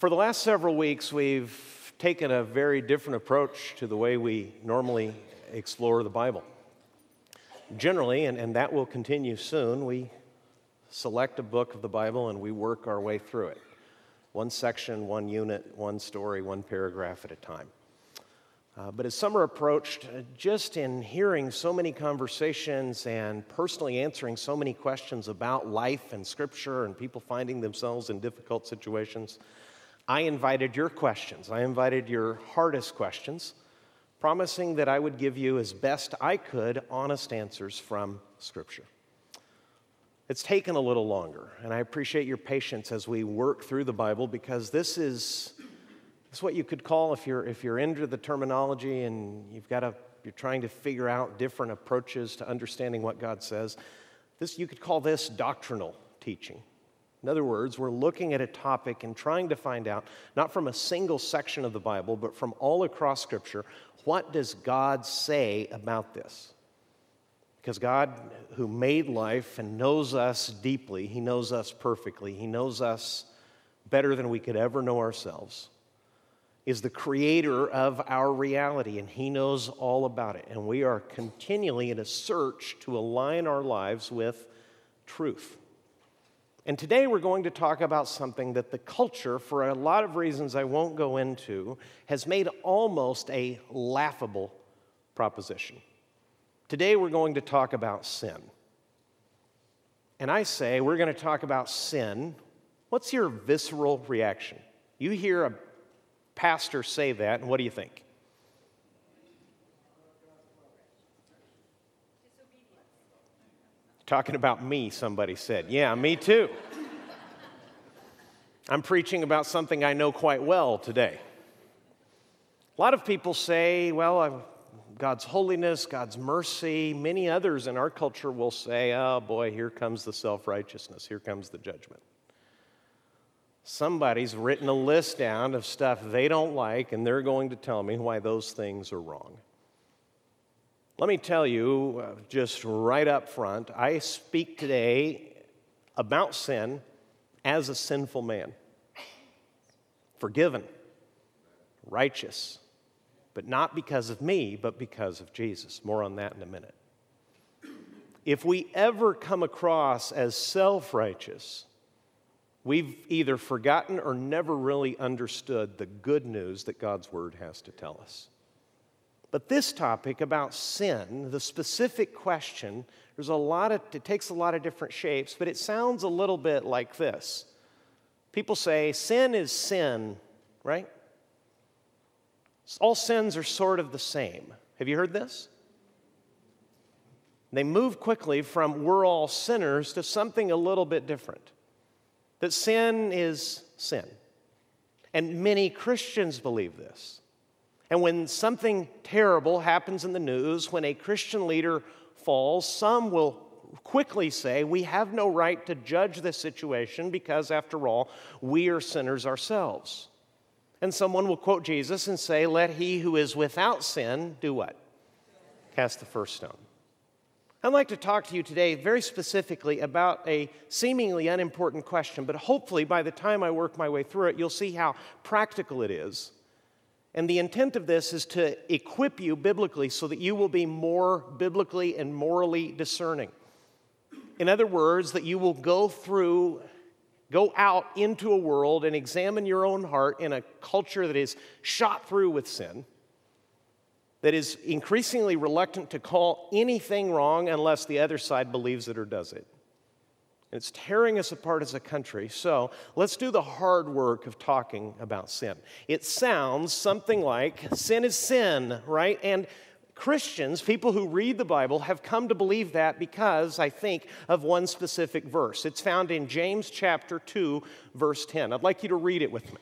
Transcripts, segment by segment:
For the last several weeks, we've taken a very different approach to the way we normally explore the Bible. Generally, and, and that will continue soon, we select a book of the Bible and we work our way through it. One section, one unit, one story, one paragraph at a time. Uh, but as summer approached, uh, just in hearing so many conversations and personally answering so many questions about life and scripture and people finding themselves in difficult situations, I invited your questions. I invited your hardest questions, promising that I would give you, as best I could, honest answers from Scripture. It's taken a little longer, and I appreciate your patience as we work through the Bible because this is, this is what you could call, if you're, if you're into the terminology and you've got a, you're trying to figure out different approaches to understanding what God says, this, you could call this doctrinal teaching. In other words, we're looking at a topic and trying to find out, not from a single section of the Bible, but from all across Scripture, what does God say about this? Because God, who made life and knows us deeply, He knows us perfectly, He knows us better than we could ever know ourselves, is the creator of our reality, and He knows all about it. And we are continually in a search to align our lives with truth. And today we're going to talk about something that the culture, for a lot of reasons I won't go into, has made almost a laughable proposition. Today we're going to talk about sin. And I say we're going to talk about sin. What's your visceral reaction? You hear a pastor say that, and what do you think? Talking about me, somebody said. Yeah, me too. I'm preaching about something I know quite well today. A lot of people say, well, God's holiness, God's mercy. Many others in our culture will say, oh boy, here comes the self righteousness, here comes the judgment. Somebody's written a list down of stuff they don't like, and they're going to tell me why those things are wrong. Let me tell you, uh, just right up front, I speak today about sin as a sinful man. Forgiven, righteous, but not because of me, but because of Jesus. More on that in a minute. If we ever come across as self righteous, we've either forgotten or never really understood the good news that God's Word has to tell us. But this topic about sin, the specific question, there's a lot of, it takes a lot of different shapes, but it sounds a little bit like this. People say sin is sin, right? All sins are sort of the same. Have you heard this? They move quickly from we're all sinners to something a little bit different. That sin is sin. And many Christians believe this. And when something terrible happens in the news, when a Christian leader falls, some will quickly say, We have no right to judge this situation because, after all, we are sinners ourselves. And someone will quote Jesus and say, Let he who is without sin do what? Cast the first stone. I'd like to talk to you today very specifically about a seemingly unimportant question, but hopefully by the time I work my way through it, you'll see how practical it is and the intent of this is to equip you biblically so that you will be more biblically and morally discerning. In other words, that you will go through, go out into a world and examine your own heart in a culture that is shot through with sin, that is increasingly reluctant to call anything wrong unless the other side believes it or does it. It's tearing us apart as a country. So let's do the hard work of talking about sin. It sounds something like sin is sin, right? And Christians, people who read the Bible, have come to believe that because, I think, of one specific verse. It's found in James chapter 2, verse 10. I'd like you to read it with me.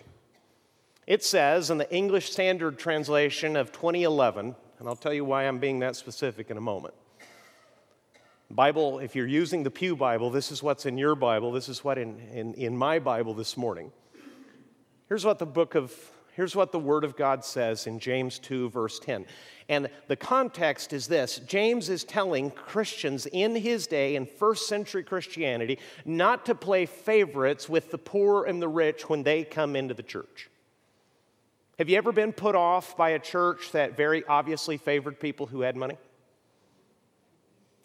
It says in the English Standard Translation of 2011, and I'll tell you why I'm being that specific in a moment. Bible, if you're using the Pew Bible, this is what's in your Bible. This is what in, in, in my Bible this morning. Here's what the book of, Here's what the Word of God says in James 2, verse 10. And the context is this James is telling Christians in his day, in first century Christianity, not to play favorites with the poor and the rich when they come into the church. Have you ever been put off by a church that very obviously favored people who had money?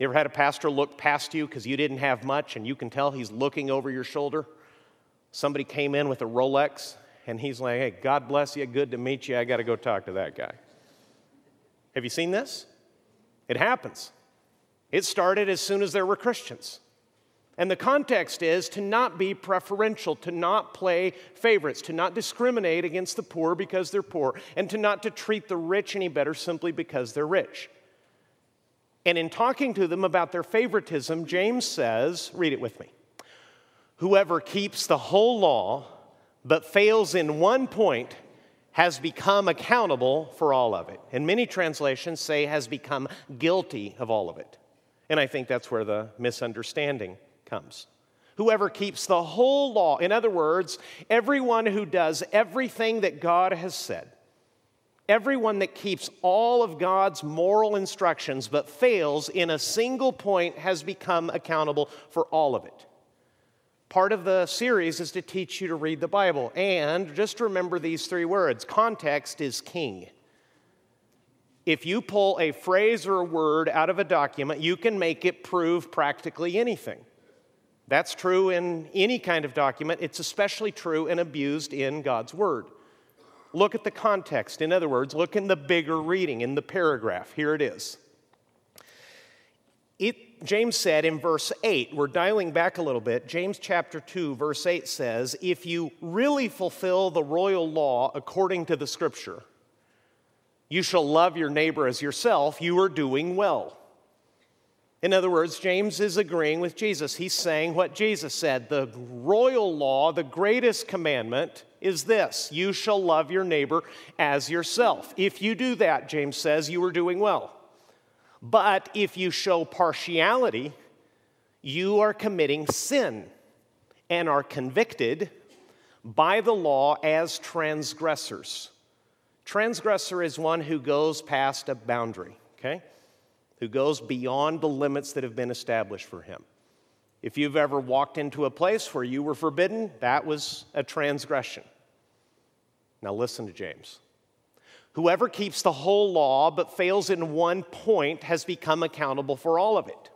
You ever had a pastor look past you because you didn't have much and you can tell he's looking over your shoulder? Somebody came in with a Rolex and he's like, hey, God bless you, good to meet you, I got to go talk to that guy. Have you seen this? It happens. It started as soon as there were Christians. And the context is to not be preferential, to not play favorites, to not discriminate against the poor because they're poor, and to not to treat the rich any better simply because they're rich. And in talking to them about their favoritism, James says, read it with me. Whoever keeps the whole law but fails in one point has become accountable for all of it. And many translations say has become guilty of all of it. And I think that's where the misunderstanding comes. Whoever keeps the whole law, in other words, everyone who does everything that God has said, everyone that keeps all of God's moral instructions but fails in a single point has become accountable for all of it. Part of the series is to teach you to read the Bible. And just remember these three words context is king. If you pull a phrase or a word out of a document, you can make it prove practically anything. That's true in any kind of document. It's especially true and abused in God's Word. Look at the context. In other words, look in the bigger reading, in the paragraph. Here it is. It, James said in verse 8, we're dialing back a little bit. James chapter 2, verse 8 says, If you really fulfill the royal law according to the scripture, you shall love your neighbor as yourself, you are doing well. In other words, James is agreeing with Jesus. He's saying what Jesus said the royal law, the greatest commandment, is this you shall love your neighbor as yourself. If you do that, James says, you are doing well. But if you show partiality, you are committing sin and are convicted by the law as transgressors. Transgressor is one who goes past a boundary, okay? Who goes beyond the limits that have been established for him. If you've ever walked into a place where you were forbidden, that was a transgression. Now listen to James. Whoever keeps the whole law but fails in one point has become accountable for all of it.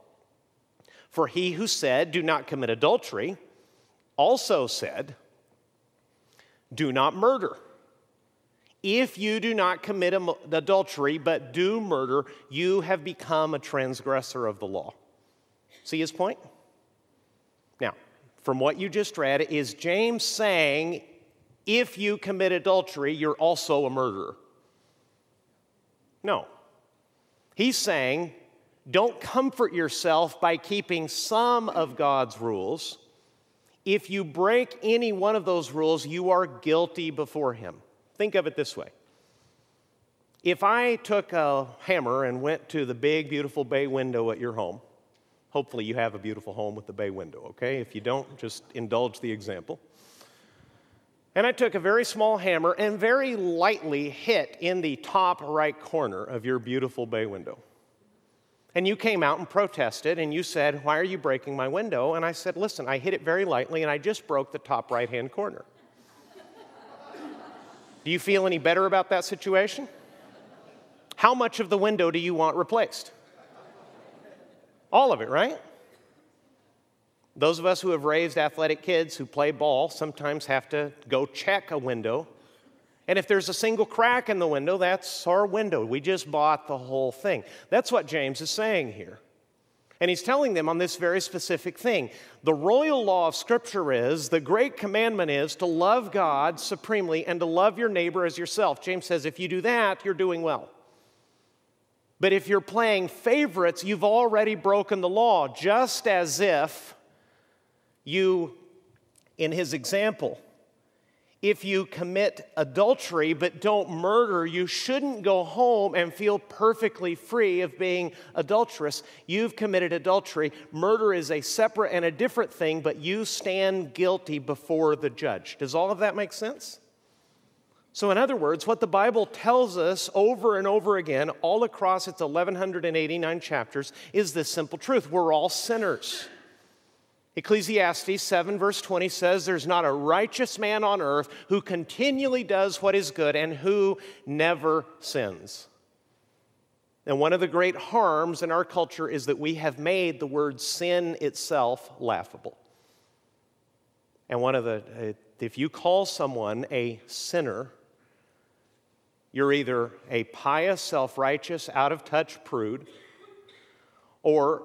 For he who said, Do not commit adultery, also said, Do not murder. If you do not commit adultery but do murder, you have become a transgressor of the law. See his point? Now, from what you just read, is James saying, if you commit adultery, you're also a murderer? No. He's saying, don't comfort yourself by keeping some of God's rules. If you break any one of those rules, you are guilty before Him. Think of it this way if I took a hammer and went to the big, beautiful bay window at your home, hopefully you have a beautiful home with the bay window, okay? If you don't, just indulge the example. And I took a very small hammer and very lightly hit in the top right corner of your beautiful bay window. And you came out and protested and you said, Why are you breaking my window? And I said, Listen, I hit it very lightly and I just broke the top right hand corner. Do you feel any better about that situation? How much of the window do you want replaced? All of it, right? Those of us who have raised athletic kids who play ball sometimes have to go check a window. And if there's a single crack in the window, that's our window. We just bought the whole thing. That's what James is saying here. And he's telling them on this very specific thing. The royal law of Scripture is, the great commandment is to love God supremely and to love your neighbor as yourself. James says, if you do that, you're doing well. But if you're playing favorites, you've already broken the law, just as if you, in his example, if you commit adultery but don't murder, you shouldn't go home and feel perfectly free of being adulterous. You've committed adultery. Murder is a separate and a different thing, but you stand guilty before the judge. Does all of that make sense? So, in other words, what the Bible tells us over and over again, all across its 1189 chapters, is this simple truth we're all sinners. Ecclesiastes 7, verse 20 says, There's not a righteous man on earth who continually does what is good and who never sins. And one of the great harms in our culture is that we have made the word sin itself laughable. And one of the, uh, if you call someone a sinner, you're either a pious, self righteous, out of touch prude, or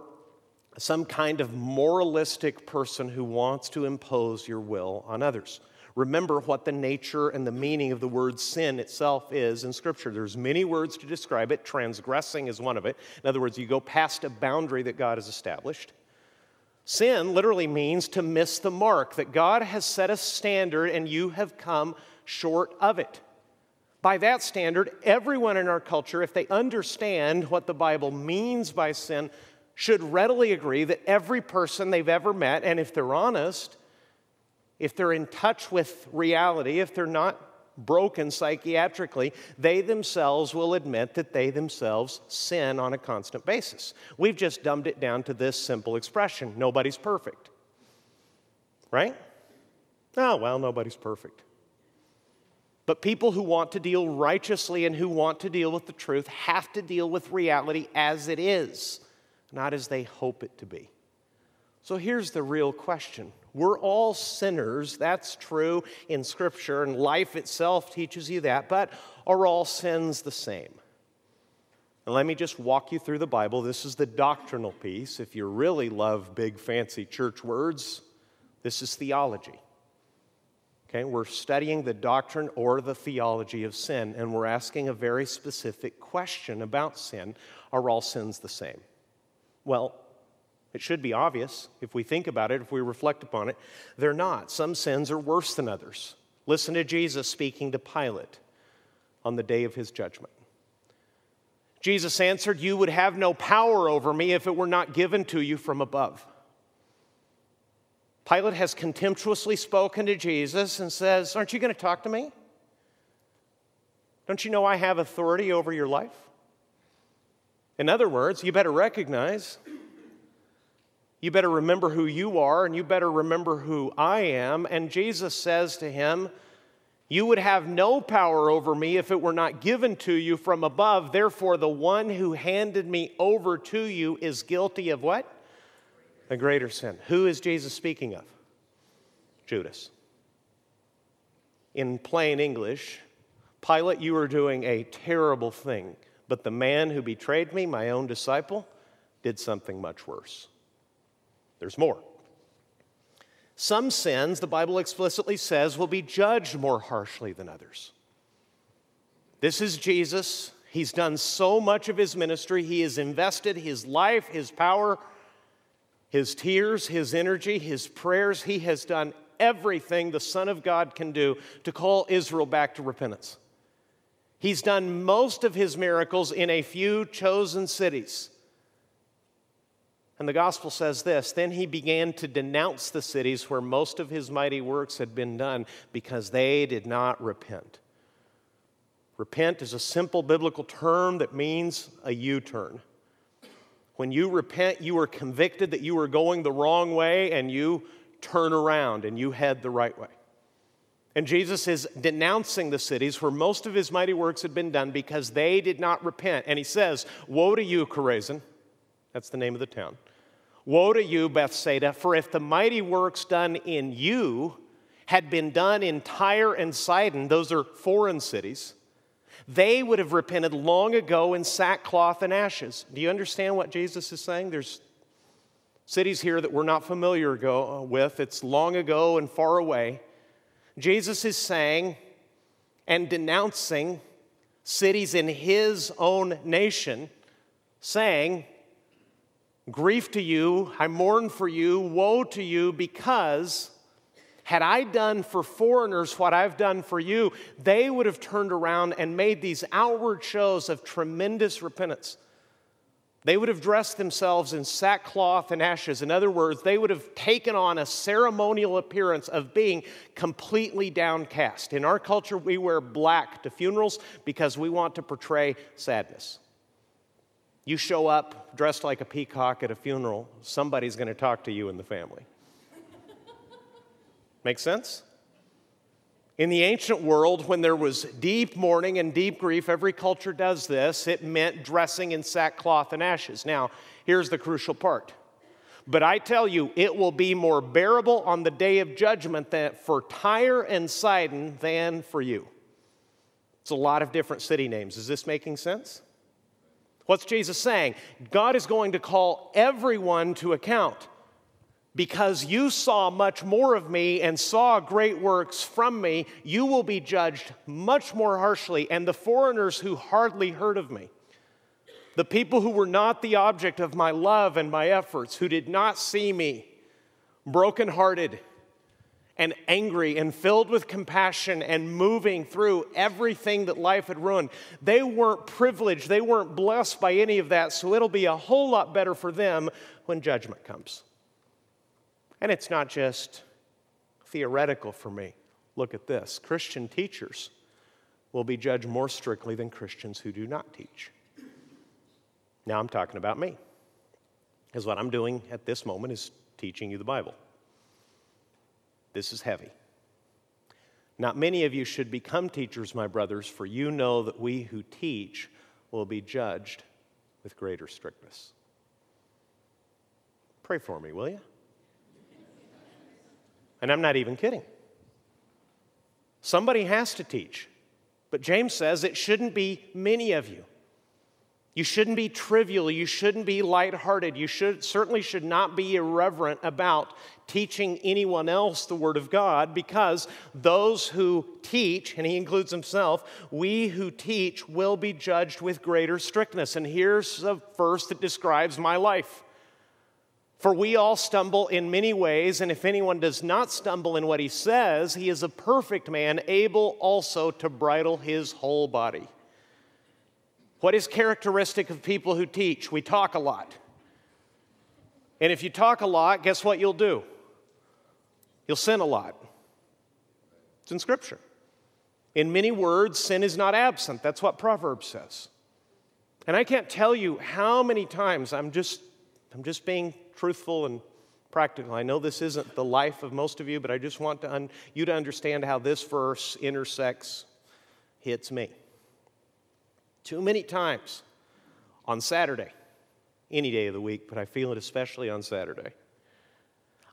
some kind of moralistic person who wants to impose your will on others. Remember what the nature and the meaning of the word sin itself is in Scripture. There's many words to describe it. Transgressing is one of it. In other words, you go past a boundary that God has established. Sin literally means to miss the mark, that God has set a standard and you have come short of it. By that standard, everyone in our culture, if they understand what the Bible means by sin, should readily agree that every person they've ever met, and if they're honest, if they're in touch with reality, if they're not broken psychiatrically, they themselves will admit that they themselves sin on a constant basis. We've just dumbed it down to this simple expression nobody's perfect. Right? Oh, well, nobody's perfect. But people who want to deal righteously and who want to deal with the truth have to deal with reality as it is, not as they hope it to be. So here's the real question. We're all sinners. That's true in Scripture, and life itself teaches you that. But are all sins the same? And let me just walk you through the Bible. This is the doctrinal piece. If you really love big, fancy church words, this is theology. Okay, we're studying the doctrine or the theology of sin, and we're asking a very specific question about sin. Are all sins the same? Well, it should be obvious if we think about it, if we reflect upon it. They're not. Some sins are worse than others. Listen to Jesus speaking to Pilate on the day of his judgment. Jesus answered, You would have no power over me if it were not given to you from above. Pilate has contemptuously spoken to Jesus and says, Aren't you going to talk to me? Don't you know I have authority over your life? In other words, you better recognize, you better remember who you are, and you better remember who I am. And Jesus says to him, You would have no power over me if it were not given to you from above. Therefore, the one who handed me over to you is guilty of what? a greater sin. Who is Jesus speaking of? Judas. In plain English, Pilate, you are doing a terrible thing, but the man who betrayed me, my own disciple, did something much worse. There's more. Some sins, the Bible explicitly says, will be judged more harshly than others. This is Jesus. He's done so much of his ministry. He has invested his life, his power, his tears, his energy, his prayers. He has done everything the Son of God can do to call Israel back to repentance. He's done most of his miracles in a few chosen cities. And the gospel says this Then he began to denounce the cities where most of his mighty works had been done because they did not repent. Repent is a simple biblical term that means a U turn. When you repent, you are convicted that you are going the wrong way and you turn around and you head the right way. And Jesus is denouncing the cities where most of his mighty works had been done because they did not repent. And he says, Woe to you, Chorazin. That's the name of the town. Woe to you, Bethsaida, for if the mighty works done in you had been done in Tyre and Sidon, those are foreign cities, they would have repented long ago in sackcloth and ashes. Do you understand what Jesus is saying? There's cities here that we're not familiar with, it's long ago and far away. Jesus is saying and denouncing cities in his own nation, saying, Grief to you, I mourn for you, woe to you, because had I done for foreigners what I've done for you, they would have turned around and made these outward shows of tremendous repentance. They would have dressed themselves in sackcloth and ashes. In other words, they would have taken on a ceremonial appearance of being completely downcast. In our culture, we wear black to funerals because we want to portray sadness. You show up dressed like a peacock at a funeral, somebody's going to talk to you in the family. Make sense? In the ancient world, when there was deep mourning and deep grief, every culture does this, it meant dressing in sackcloth and ashes. Now, here's the crucial part. But I tell you, it will be more bearable on the day of judgment than for Tyre and Sidon than for you. It's a lot of different city names. Is this making sense? What's Jesus saying? God is going to call everyone to account because you saw much more of me and saw great works from me, you will be judged much more harshly. And the foreigners who hardly heard of me, the people who were not the object of my love and my efforts, who did not see me, brokenhearted and angry and filled with compassion and moving through everything that life had ruined, they weren't privileged, they weren't blessed by any of that. So it'll be a whole lot better for them when judgment comes. And it's not just theoretical for me. Look at this Christian teachers will be judged more strictly than Christians who do not teach. Now I'm talking about me. Because what I'm doing at this moment is teaching you the Bible. This is heavy. Not many of you should become teachers, my brothers, for you know that we who teach will be judged with greater strictness. Pray for me, will you? And I'm not even kidding. Somebody has to teach. But James says it shouldn't be many of you. You shouldn't be trivial. You shouldn't be lighthearted. You should, certainly should not be irreverent about teaching anyone else the Word of God because those who teach, and he includes himself, we who teach will be judged with greater strictness. And here's a verse that describes my life. For we all stumble in many ways, and if anyone does not stumble in what he says, he is a perfect man, able also to bridle his whole body. What is characteristic of people who teach? We talk a lot. And if you talk a lot, guess what you'll do? You'll sin a lot. It's in Scripture. In many words, sin is not absent. That's what Proverbs says. And I can't tell you how many times I'm just I'm just being truthful and practical. I know this isn't the life of most of you, but I just want to un- you to understand how this verse intersects, hits me. Too many times on Saturday, any day of the week, but I feel it especially on Saturday.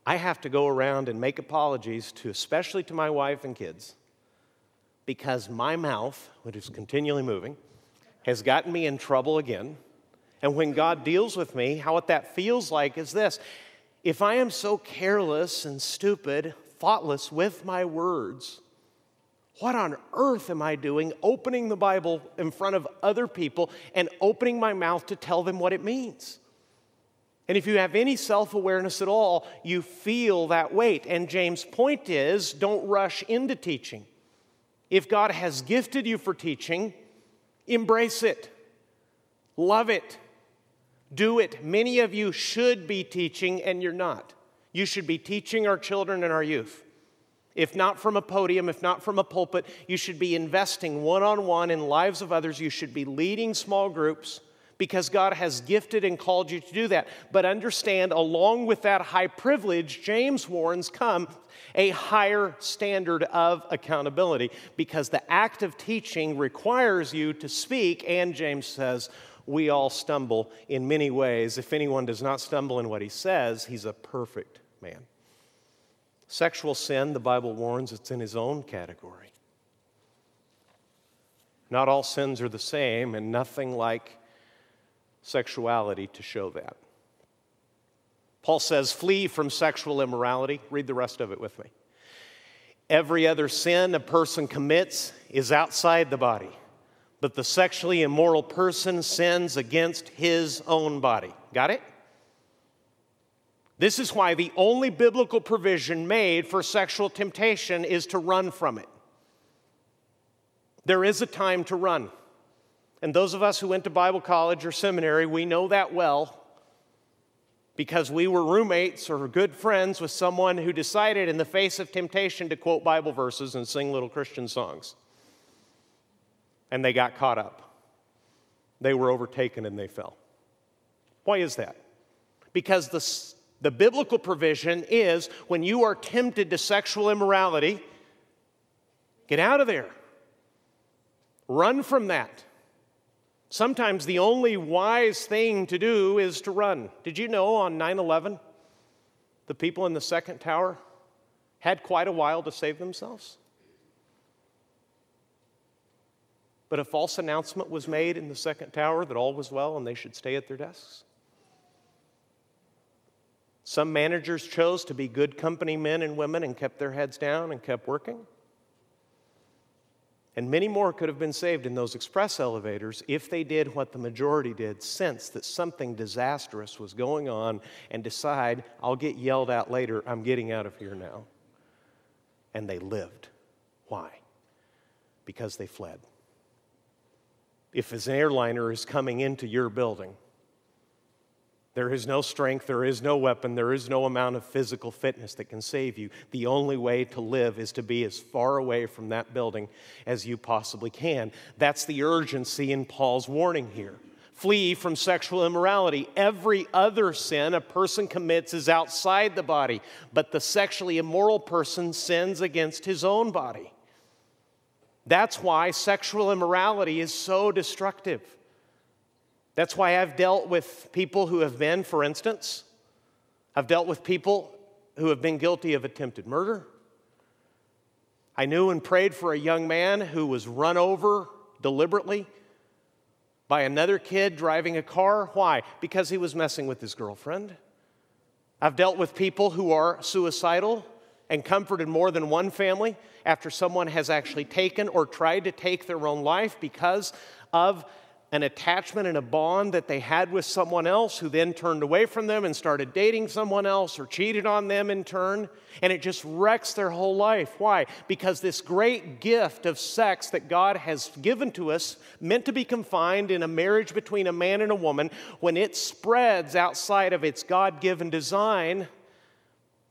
I have to go around and make apologies to, especially to my wife and kids, because my mouth, which is continually moving, has gotten me in trouble again and when God deals with me, how what that feels like is this if I am so careless and stupid, thoughtless with my words, what on earth am I doing opening the Bible in front of other people and opening my mouth to tell them what it means? And if you have any self awareness at all, you feel that weight. And James' point is don't rush into teaching. If God has gifted you for teaching, embrace it, love it, do it. Many of you should be teaching, and you're not. You should be teaching our children and our youth. If not from a podium, if not from a pulpit, you should be investing one on one in lives of others. You should be leading small groups because God has gifted and called you to do that. But understand, along with that high privilege, James warns, come a higher standard of accountability because the act of teaching requires you to speak, and James says, we all stumble in many ways. If anyone does not stumble in what he says, he's a perfect man. Sexual sin, the Bible warns, it's in his own category. Not all sins are the same, and nothing like sexuality to show that. Paul says, flee from sexual immorality. Read the rest of it with me. Every other sin a person commits is outside the body but the sexually immoral person sins against his own body. Got it? This is why the only biblical provision made for sexual temptation is to run from it. There is a time to run. And those of us who went to Bible college or seminary, we know that well because we were roommates or good friends with someone who decided, in the face of temptation, to quote Bible verses and sing little Christian songs. And they got caught up. They were overtaken and they fell. Why is that? Because the, the biblical provision is when you are tempted to sexual immorality, get out of there. Run from that. Sometimes the only wise thing to do is to run. Did you know on 9 11, the people in the second tower had quite a while to save themselves? But a false announcement was made in the second tower that all was well and they should stay at their desks. Some managers chose to be good company men and women and kept their heads down and kept working. And many more could have been saved in those express elevators if they did what the majority did sense that something disastrous was going on and decide, I'll get yelled at later, I'm getting out of here now. And they lived. Why? Because they fled. If an airliner is coming into your building, there is no strength, there is no weapon, there is no amount of physical fitness that can save you. The only way to live is to be as far away from that building as you possibly can. That's the urgency in Paul's warning here. Flee from sexual immorality. Every other sin a person commits is outside the body, but the sexually immoral person sins against his own body. That's why sexual immorality is so destructive. That's why I've dealt with people who have been, for instance, I've dealt with people who have been guilty of attempted murder. I knew and prayed for a young man who was run over deliberately by another kid driving a car. Why? Because he was messing with his girlfriend. I've dealt with people who are suicidal and comforted more than one family after someone has actually taken or tried to take their own life because of an attachment and a bond that they had with someone else who then turned away from them and started dating someone else or cheated on them in turn. And it just wrecks their whole life. Why? Because this great gift of sex that God has given to us, meant to be confined in a marriage between a man and a woman, when it spreads outside of its God given design,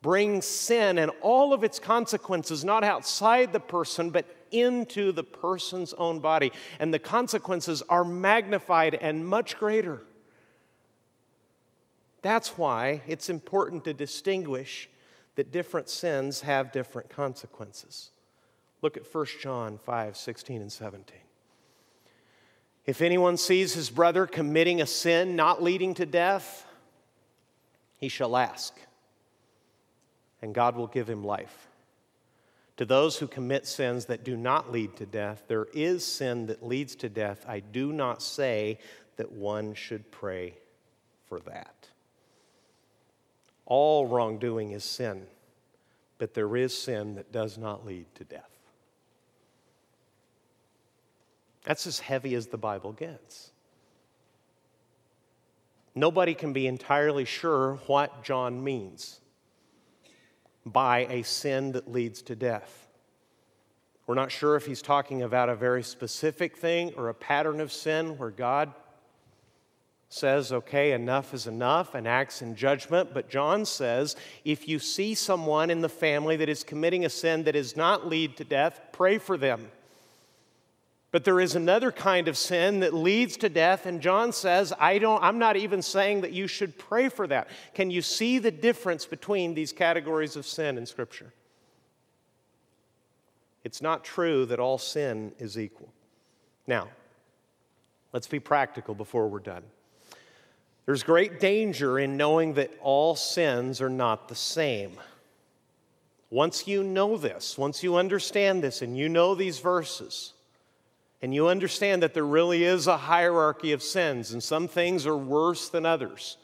brings sin and all of its consequences, not outside the person, but into the person's own body. And the consequences are magnified and much greater. That's why it's important to distinguish that different sins have different consequences. Look at 1 John 5 16 and 17. If anyone sees his brother committing a sin not leading to death, he shall ask, and God will give him life. To those who commit sins that do not lead to death, there is sin that leads to death. I do not say that one should pray for that. All wrongdoing is sin, but there is sin that does not lead to death. That's as heavy as the Bible gets. Nobody can be entirely sure what John means by a sin that leads to death. We're not sure if he's talking about a very specific thing or a pattern of sin where God says, okay, enough is enough and acts in judgment. But John says, if you see someone in the family that is committing a sin that does not lead to death, pray for them. But there is another kind of sin that leads to death, and John says, I don't, I'm not even saying that you should pray for that. Can you see the difference between these categories of sin in Scripture? It's not true that all sin is equal. Now, let's be practical before we're done. There's great danger in knowing that all sins are not the same. Once you know this, once you understand this, and you know these verses, and you understand that there really is a hierarchy of sins, and some things are worse than others,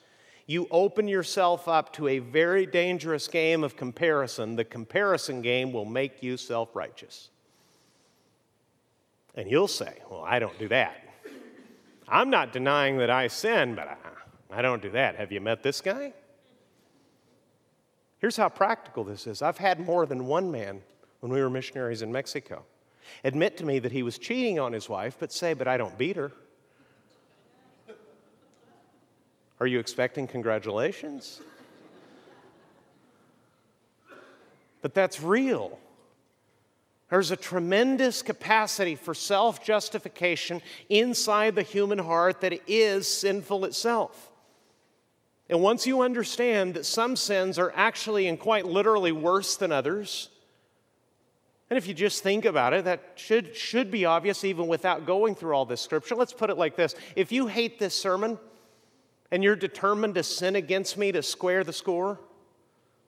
you open yourself up to a very dangerous game of comparison. The comparison game will make you self righteous. And you'll say, Well, I don't do that. I'm not denying that I sin, but I, I don't do that. Have you met this guy? Here's how practical this is I've had more than one man when we were missionaries in Mexico Admit to me that he was cheating on his wife, but say, But I don't beat her. Are you expecting congratulations? But that's real. There's a tremendous capacity for self justification inside the human heart that is sinful itself. And once you understand that some sins are actually and quite literally worse than others, and if you just think about it, that should, should be obvious even without going through all this scripture. Let's put it like this If you hate this sermon and you're determined to sin against me to square the score,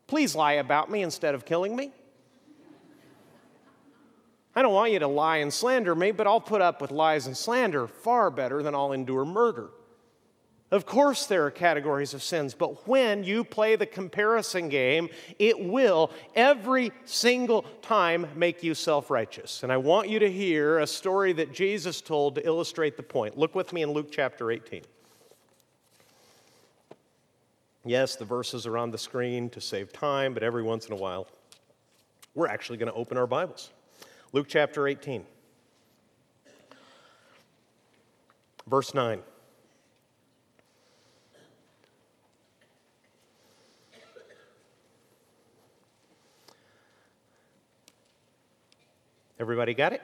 please lie about me instead of killing me. I don't want you to lie and slander me, but I'll put up with lies and slander far better than I'll endure murder. Of course, there are categories of sins, but when you play the comparison game, it will every single time make you self righteous. And I want you to hear a story that Jesus told to illustrate the point. Look with me in Luke chapter 18. Yes, the verses are on the screen to save time, but every once in a while, we're actually going to open our Bibles. Luke chapter 18, verse 9. Everybody got it?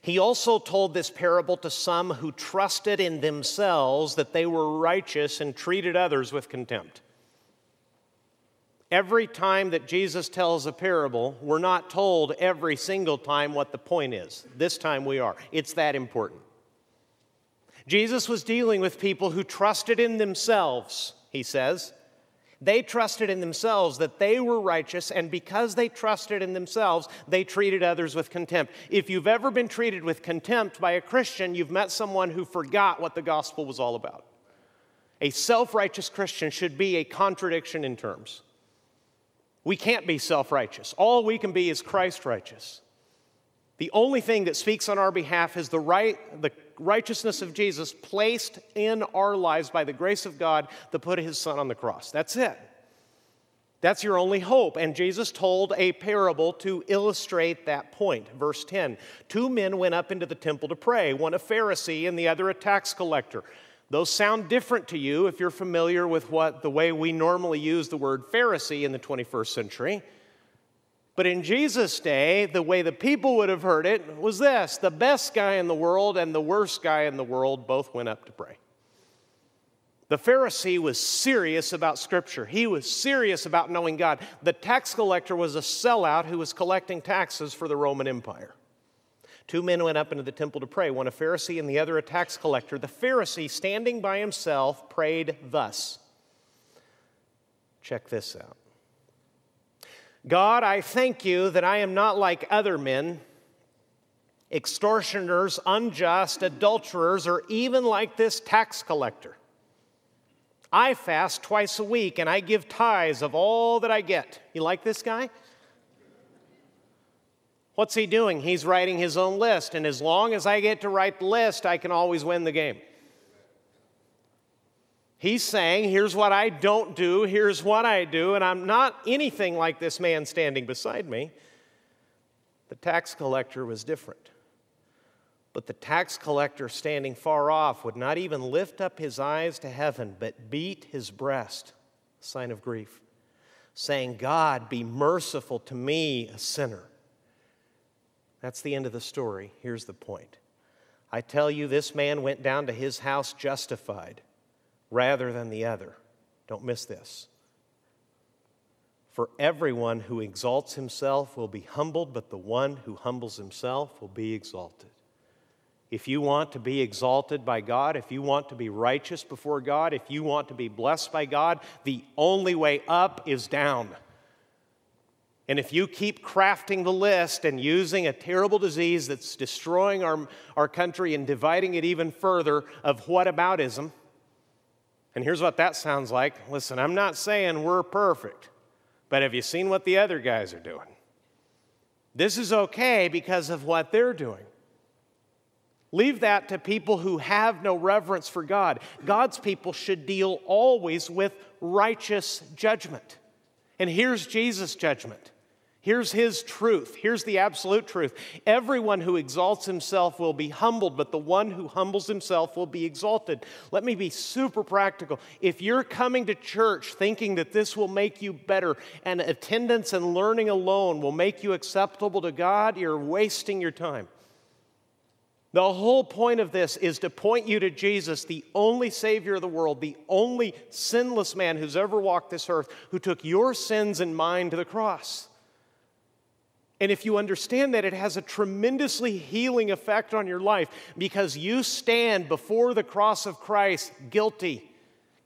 He also told this parable to some who trusted in themselves that they were righteous and treated others with contempt. Every time that Jesus tells a parable, we're not told every single time what the point is. This time we are. It's that important. Jesus was dealing with people who trusted in themselves, he says, they trusted in themselves that they were righteous, and because they trusted in themselves, they treated others with contempt. If you've ever been treated with contempt by a Christian, you've met someone who forgot what the gospel was all about. A self righteous Christian should be a contradiction in terms. We can't be self righteous. All we can be is Christ righteous. The only thing that speaks on our behalf is the, right, the righteousness of Jesus placed in our lives by the grace of God to put his son on the cross. That's it. That's your only hope. And Jesus told a parable to illustrate that point. Verse 10 Two men went up into the temple to pray, one a Pharisee and the other a tax collector. Those sound different to you if you're familiar with what the way we normally use the word Pharisee in the 21st century. But in Jesus' day, the way the people would have heard it was this the best guy in the world and the worst guy in the world both went up to pray. The Pharisee was serious about Scripture. He was serious about knowing God. The tax collector was a sellout who was collecting taxes for the Roman Empire. Two men went up into the temple to pray, one a Pharisee and the other a tax collector. The Pharisee, standing by himself, prayed thus. Check this out God, I thank you that I am not like other men, extortioners, unjust, adulterers, or even like this tax collector. I fast twice a week and I give tithes of all that I get. You like this guy? What's he doing? He's writing his own list, and as long as I get to write the list, I can always win the game. He's saying, Here's what I don't do, here's what I do, and I'm not anything like this man standing beside me. The tax collector was different. But the tax collector standing far off would not even lift up his eyes to heaven, but beat his breast, sign of grief, saying, God, be merciful to me, a sinner. That's the end of the story. Here's the point. I tell you, this man went down to his house justified rather than the other. Don't miss this. For everyone who exalts himself will be humbled, but the one who humbles himself will be exalted. If you want to be exalted by God, if you want to be righteous before God, if you want to be blessed by God, the only way up is down. And if you keep crafting the list and using a terrible disease that's destroying our, our country and dividing it even further of whataboutism, and here's what that sounds like. Listen, I'm not saying we're perfect, but have you seen what the other guys are doing? This is okay because of what they're doing. Leave that to people who have no reverence for God. God's people should deal always with righteous judgment. And here's Jesus' judgment Here's his truth. Here's the absolute truth. Everyone who exalts himself will be humbled, but the one who humbles himself will be exalted. Let me be super practical. If you're coming to church thinking that this will make you better and attendance and learning alone will make you acceptable to God, you're wasting your time. The whole point of this is to point you to Jesus, the only Savior of the world, the only sinless man who's ever walked this earth, who took your sins and mine to the cross. And if you understand that, it has a tremendously healing effect on your life because you stand before the cross of Christ guilty,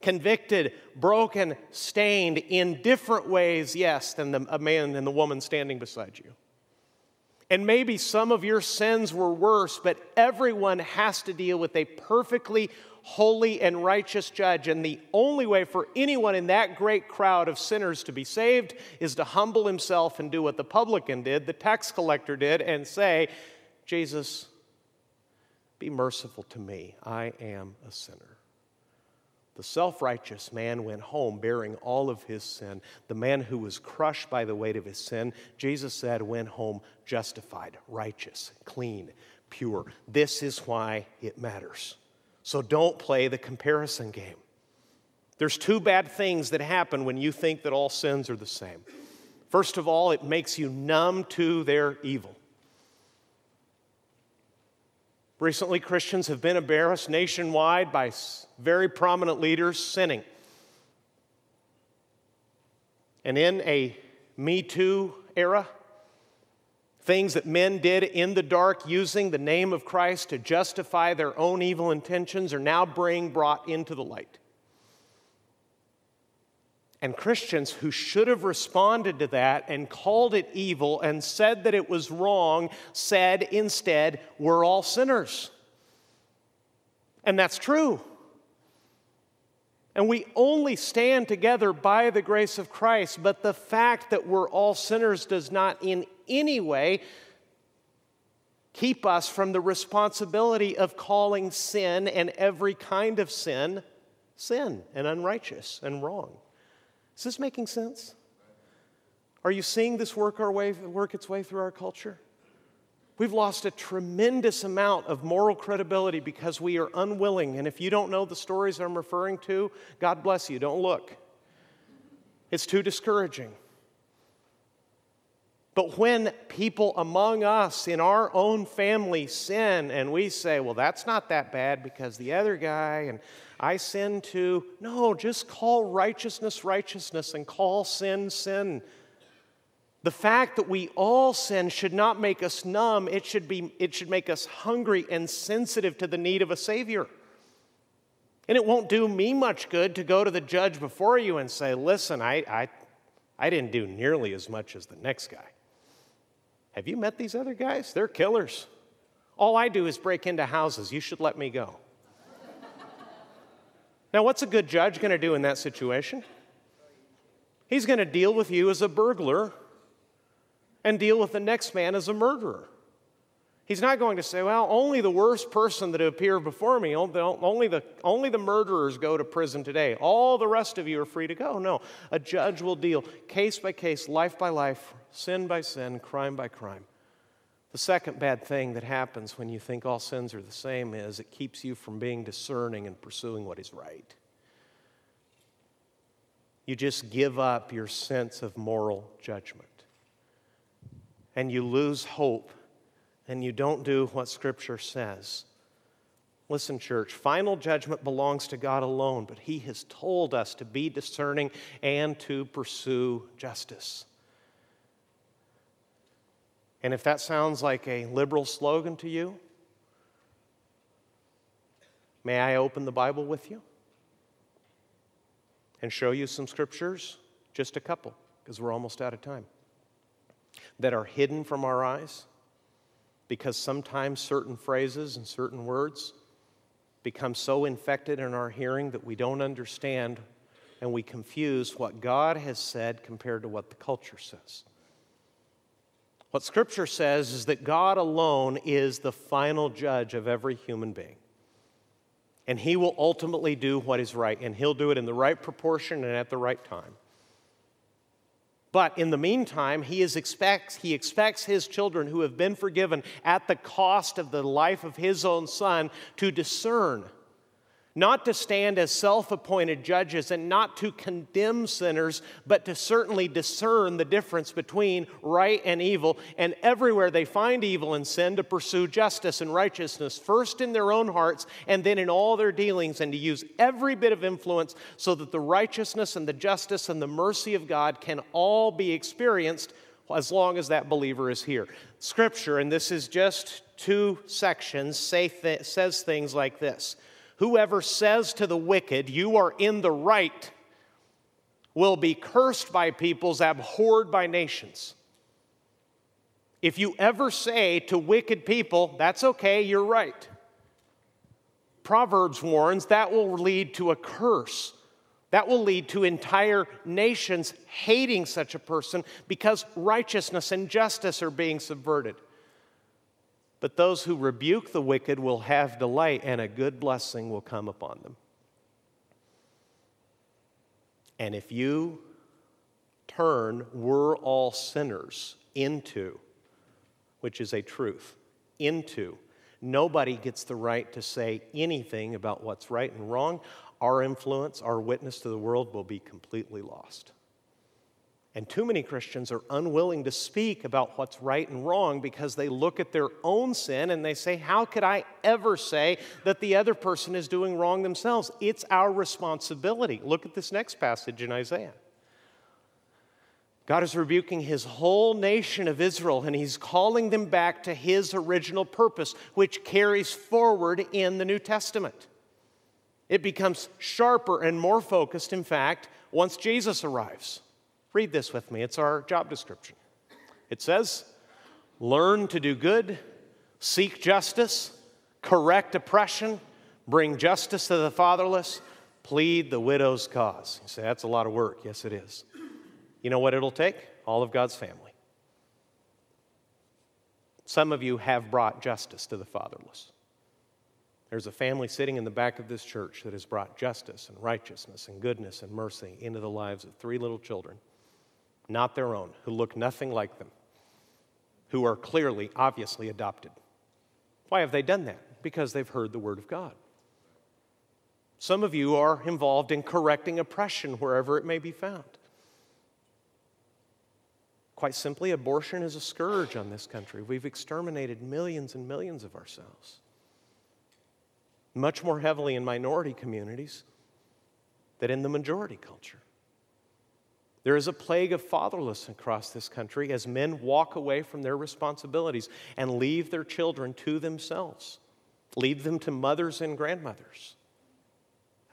convicted, broken, stained in different ways, yes, than the, a man and the woman standing beside you. And maybe some of your sins were worse, but everyone has to deal with a perfectly holy and righteous judge. And the only way for anyone in that great crowd of sinners to be saved is to humble himself and do what the publican did, the tax collector did, and say, Jesus, be merciful to me. I am a sinner. The self righteous man went home bearing all of his sin. The man who was crushed by the weight of his sin, Jesus said, went home justified, righteous, clean, pure. This is why it matters. So don't play the comparison game. There's two bad things that happen when you think that all sins are the same. First of all, it makes you numb to their evil. Recently, Christians have been embarrassed nationwide by very prominent leaders sinning. And in a Me Too era, things that men did in the dark using the name of Christ to justify their own evil intentions are now being brought into the light. And Christians who should have responded to that and called it evil and said that it was wrong said instead, We're all sinners. And that's true. And we only stand together by the grace of Christ, but the fact that we're all sinners does not in any way keep us from the responsibility of calling sin and every kind of sin sin and unrighteous and wrong. Is this making sense? Are you seeing this work, our way, work its way through our culture? We've lost a tremendous amount of moral credibility because we are unwilling. And if you don't know the stories I'm referring to, God bless you, don't look. It's too discouraging. But when people among us in our own family sin and we say, well, that's not that bad because the other guy and I sin too, no, just call righteousness righteousness and call sin sin. The fact that we all sin should not make us numb, it should, be, it should make us hungry and sensitive to the need of a Savior. And it won't do me much good to go to the judge before you and say, listen, I, I, I didn't do nearly as much as the next guy. Have you met these other guys? They're killers. All I do is break into houses. You should let me go. now, what's a good judge going to do in that situation? He's going to deal with you as a burglar and deal with the next man as a murderer. He's not going to say, well, only the worst person that appeared before me, only the, only the murderers go to prison today. All the rest of you are free to go. No, a judge will deal case by case, life by life, sin by sin, crime by crime. The second bad thing that happens when you think all sins are the same is it keeps you from being discerning and pursuing what is right. You just give up your sense of moral judgment. And you lose hope and you don't do what Scripture says. Listen, church, final judgment belongs to God alone, but He has told us to be discerning and to pursue justice. And if that sounds like a liberal slogan to you, may I open the Bible with you and show you some scriptures? Just a couple, because we're almost out of time. That are hidden from our eyes because sometimes certain phrases and certain words become so infected in our hearing that we don't understand and we confuse what God has said compared to what the culture says. What Scripture says is that God alone is the final judge of every human being. And He will ultimately do what is right, and He'll do it in the right proportion and at the right time. But in the meantime, he, expects, he expects his children who have been forgiven at the cost of the life of his own son to discern not to stand as self appointed judges and not to condemn sinners, but to certainly discern the difference between right and evil, and everywhere they find evil and sin, to pursue justice and righteousness, first in their own hearts and then in all their dealings, and to use every bit of influence so that the righteousness and the justice and the mercy of God can all be experienced as long as that believer is here. Scripture, and this is just two sections, say th- says things like this. Whoever says to the wicked, You are in the right, will be cursed by peoples, abhorred by nations. If you ever say to wicked people, That's okay, you're right. Proverbs warns that will lead to a curse. That will lead to entire nations hating such a person because righteousness and justice are being subverted. But those who rebuke the wicked will have delight, and a good blessing will come upon them. And if you turn, we're all sinners into, which is a truth, into, nobody gets the right to say anything about what's right and wrong. Our influence, our witness to the world will be completely lost. And too many Christians are unwilling to speak about what's right and wrong because they look at their own sin and they say, How could I ever say that the other person is doing wrong themselves? It's our responsibility. Look at this next passage in Isaiah. God is rebuking his whole nation of Israel and he's calling them back to his original purpose, which carries forward in the New Testament. It becomes sharper and more focused, in fact, once Jesus arrives. Read this with me. It's our job description. It says, Learn to do good, seek justice, correct oppression, bring justice to the fatherless, plead the widow's cause. You say, That's a lot of work. Yes, it is. You know what it'll take? All of God's family. Some of you have brought justice to the fatherless. There's a family sitting in the back of this church that has brought justice and righteousness and goodness and mercy into the lives of three little children not their own, who look nothing like them, who are clearly, obviously adopted. Why have they done that? Because they've heard the Word of God. Some of you are involved in correcting oppression wherever it may be found. Quite simply, abortion is a scourge on this country. We've exterminated millions and millions of ourselves, much more heavily in minority communities than in the majority culture. There is a plague of fatherlessness across this country as men walk away from their responsibilities and leave their children to themselves, leave them to mothers and grandmothers.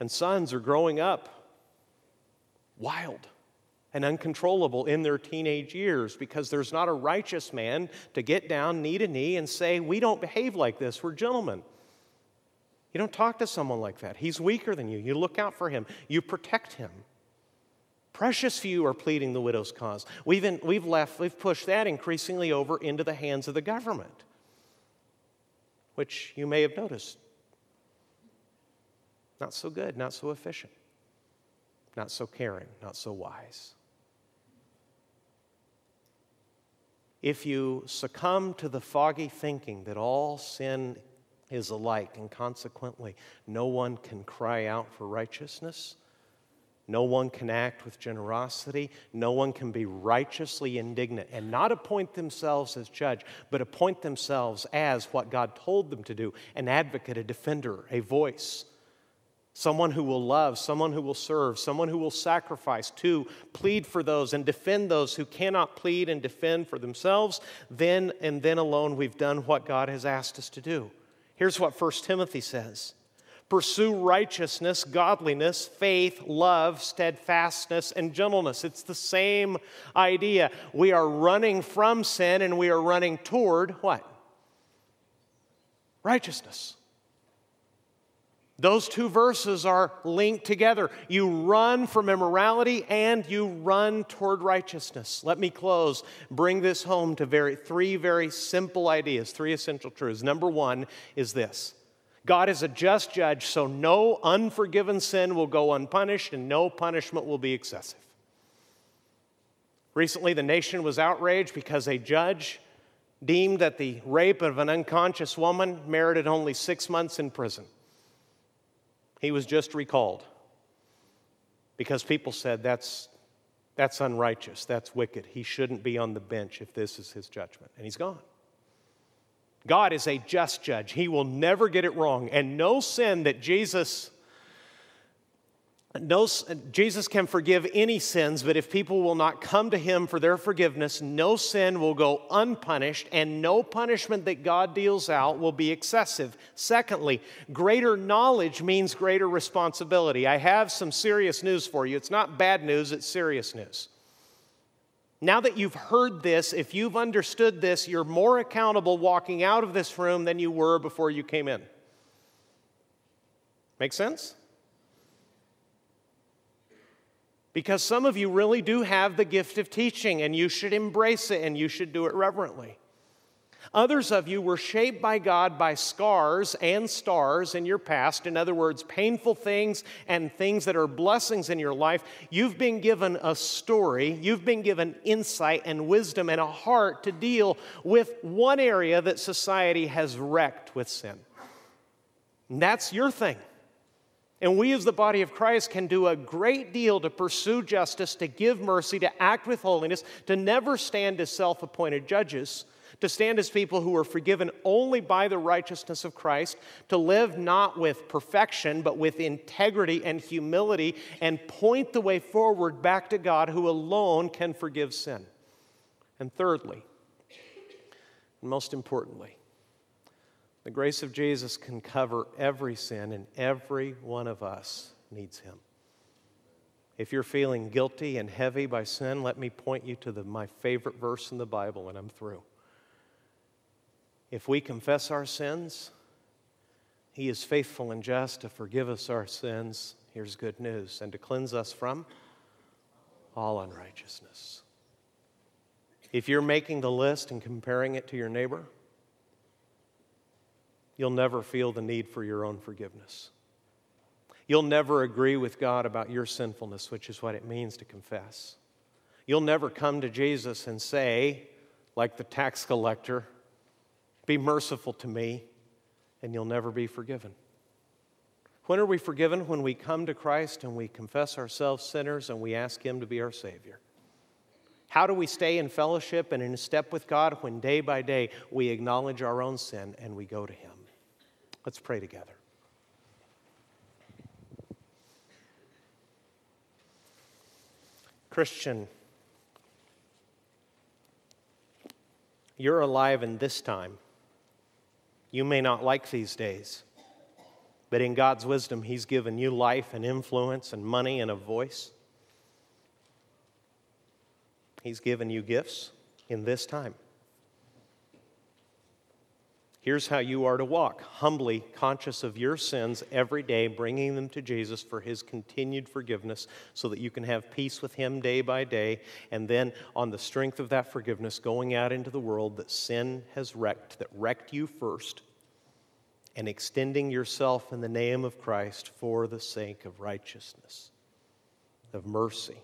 And sons are growing up wild and uncontrollable in their teenage years because there's not a righteous man to get down knee to knee and say, We don't behave like this, we're gentlemen. You don't talk to someone like that. He's weaker than you. You look out for him, you protect him. Precious few are pleading the widow's cause. We've, in, we've left, we've pushed that increasingly over into the hands of the government, which you may have noticed. Not so good, not so efficient, not so caring, not so wise. If you succumb to the foggy thinking that all sin is alike and consequently no one can cry out for righteousness, no one can act with generosity. No one can be righteously indignant and not appoint themselves as judge, but appoint themselves as what God told them to do an advocate, a defender, a voice. Someone who will love, someone who will serve, someone who will sacrifice to plead for those and defend those who cannot plead and defend for themselves, then and then alone we've done what God has asked us to do. Here's what 1 Timothy says Pursue righteousness, godliness, faith, love, steadfastness, and gentleness. It's the same idea. We are running from sin and we are running toward what? Righteousness. Those two verses are linked together. You run from immorality and you run toward righteousness. Let me close, bring this home to very, three very simple ideas, three essential truths. Number one is this God is a just judge, so no unforgiven sin will go unpunished and no punishment will be excessive. Recently, the nation was outraged because a judge deemed that the rape of an unconscious woman merited only six months in prison. He was just recalled because people said that's, that's unrighteous, that's wicked. He shouldn't be on the bench if this is his judgment. And he's gone. God is a just judge. He will never get it wrong. And no sin that Jesus no, Jesus can forgive any sins, but if people will not come to him for their forgiveness, no sin will go unpunished, and no punishment that God deals out will be excessive. Secondly, greater knowledge means greater responsibility. I have some serious news for you. It's not bad news, it's serious news. Now that you've heard this, if you've understood this, you're more accountable walking out of this room than you were before you came in. Make sense? Because some of you really do have the gift of teaching and you should embrace it and you should do it reverently. Others of you were shaped by God by scars and stars in your past. In other words, painful things and things that are blessings in your life. You've been given a story, you've been given insight and wisdom and a heart to deal with one area that society has wrecked with sin. And that's your thing. And we, as the body of Christ, can do a great deal to pursue justice, to give mercy, to act with holiness, to never stand as self appointed judges, to stand as people who are forgiven only by the righteousness of Christ, to live not with perfection, but with integrity and humility, and point the way forward back to God who alone can forgive sin. And thirdly, and most importantly, the grace of Jesus can cover every sin, and every one of us needs Him. If you're feeling guilty and heavy by sin, let me point you to the, my favorite verse in the Bible, and I'm through. If we confess our sins, He is faithful and just to forgive us our sins. Here's good news and to cleanse us from all unrighteousness. If you're making the list and comparing it to your neighbor, you'll never feel the need for your own forgiveness. You'll never agree with God about your sinfulness, which is what it means to confess. You'll never come to Jesus and say, like the tax collector, Be merciful to me, and you'll never be forgiven. When are we forgiven? When we come to Christ and we confess ourselves sinners and we ask Him to be our Savior. How do we stay in fellowship and in step with God when day by day we acknowledge our own sin and we go to Him? Let's pray together. Christian, you're alive in this time. You may not like these days, but in God's wisdom, He's given you life and influence and money and a voice. He's given you gifts in this time. Here's how you are to walk humbly conscious of your sins every day, bringing them to Jesus for his continued forgiveness so that you can have peace with him day by day. And then, on the strength of that forgiveness, going out into the world that sin has wrecked, that wrecked you first, and extending yourself in the name of Christ for the sake of righteousness, of mercy,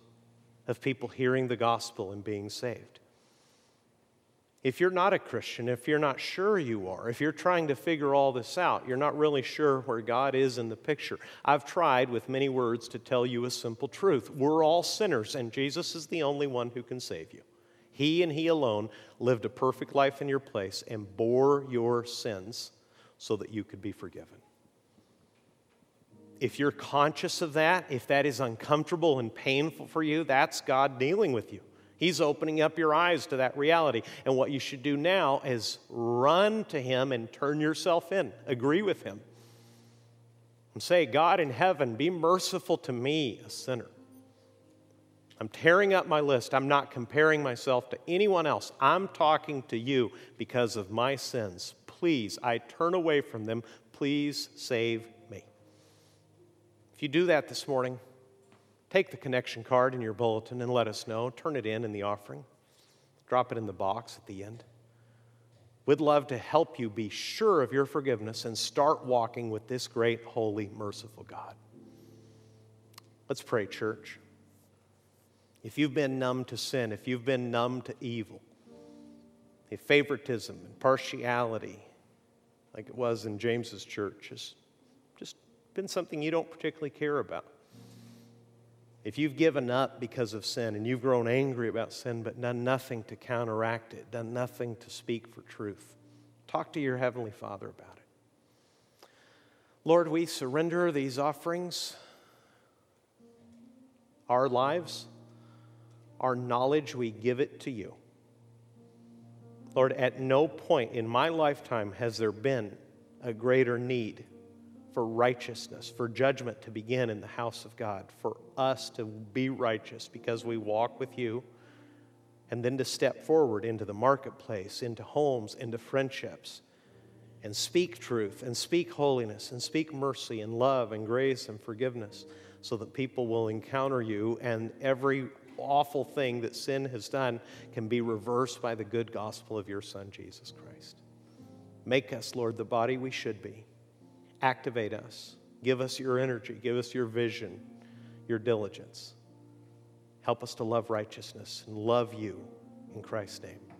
of people hearing the gospel and being saved. If you're not a Christian, if you're not sure you are, if you're trying to figure all this out, you're not really sure where God is in the picture. I've tried with many words to tell you a simple truth. We're all sinners, and Jesus is the only one who can save you. He and He alone lived a perfect life in your place and bore your sins so that you could be forgiven. If you're conscious of that, if that is uncomfortable and painful for you, that's God dealing with you. He's opening up your eyes to that reality. And what you should do now is run to Him and turn yourself in. Agree with Him. And say, God in heaven, be merciful to me, a sinner. I'm tearing up my list. I'm not comparing myself to anyone else. I'm talking to you because of my sins. Please, I turn away from them. Please save me. If you do that this morning, Take the connection card in your bulletin and let us know. Turn it in in the offering. Drop it in the box at the end. We'd love to help you be sure of your forgiveness and start walking with this great, holy, merciful God. Let's pray, church. If you've been numb to sin, if you've been numb to evil, if favoritism and partiality, like it was in James's church, has just been something you don't particularly care about. If you've given up because of sin and you've grown angry about sin but done nothing to counteract it, done nothing to speak for truth, talk to your Heavenly Father about it. Lord, we surrender these offerings, our lives, our knowledge, we give it to you. Lord, at no point in my lifetime has there been a greater need for righteousness, for judgment to begin in the house of God, for us to be righteous because we walk with you, and then to step forward into the marketplace, into homes, into friendships, and speak truth, and speak holiness, and speak mercy, and love, and grace, and forgiveness, so that people will encounter you, and every awful thing that sin has done can be reversed by the good gospel of your Son, Jesus Christ. Make us, Lord, the body we should be Activate us. Give us your energy. Give us your vision, your diligence. Help us to love righteousness and love you in Christ's name.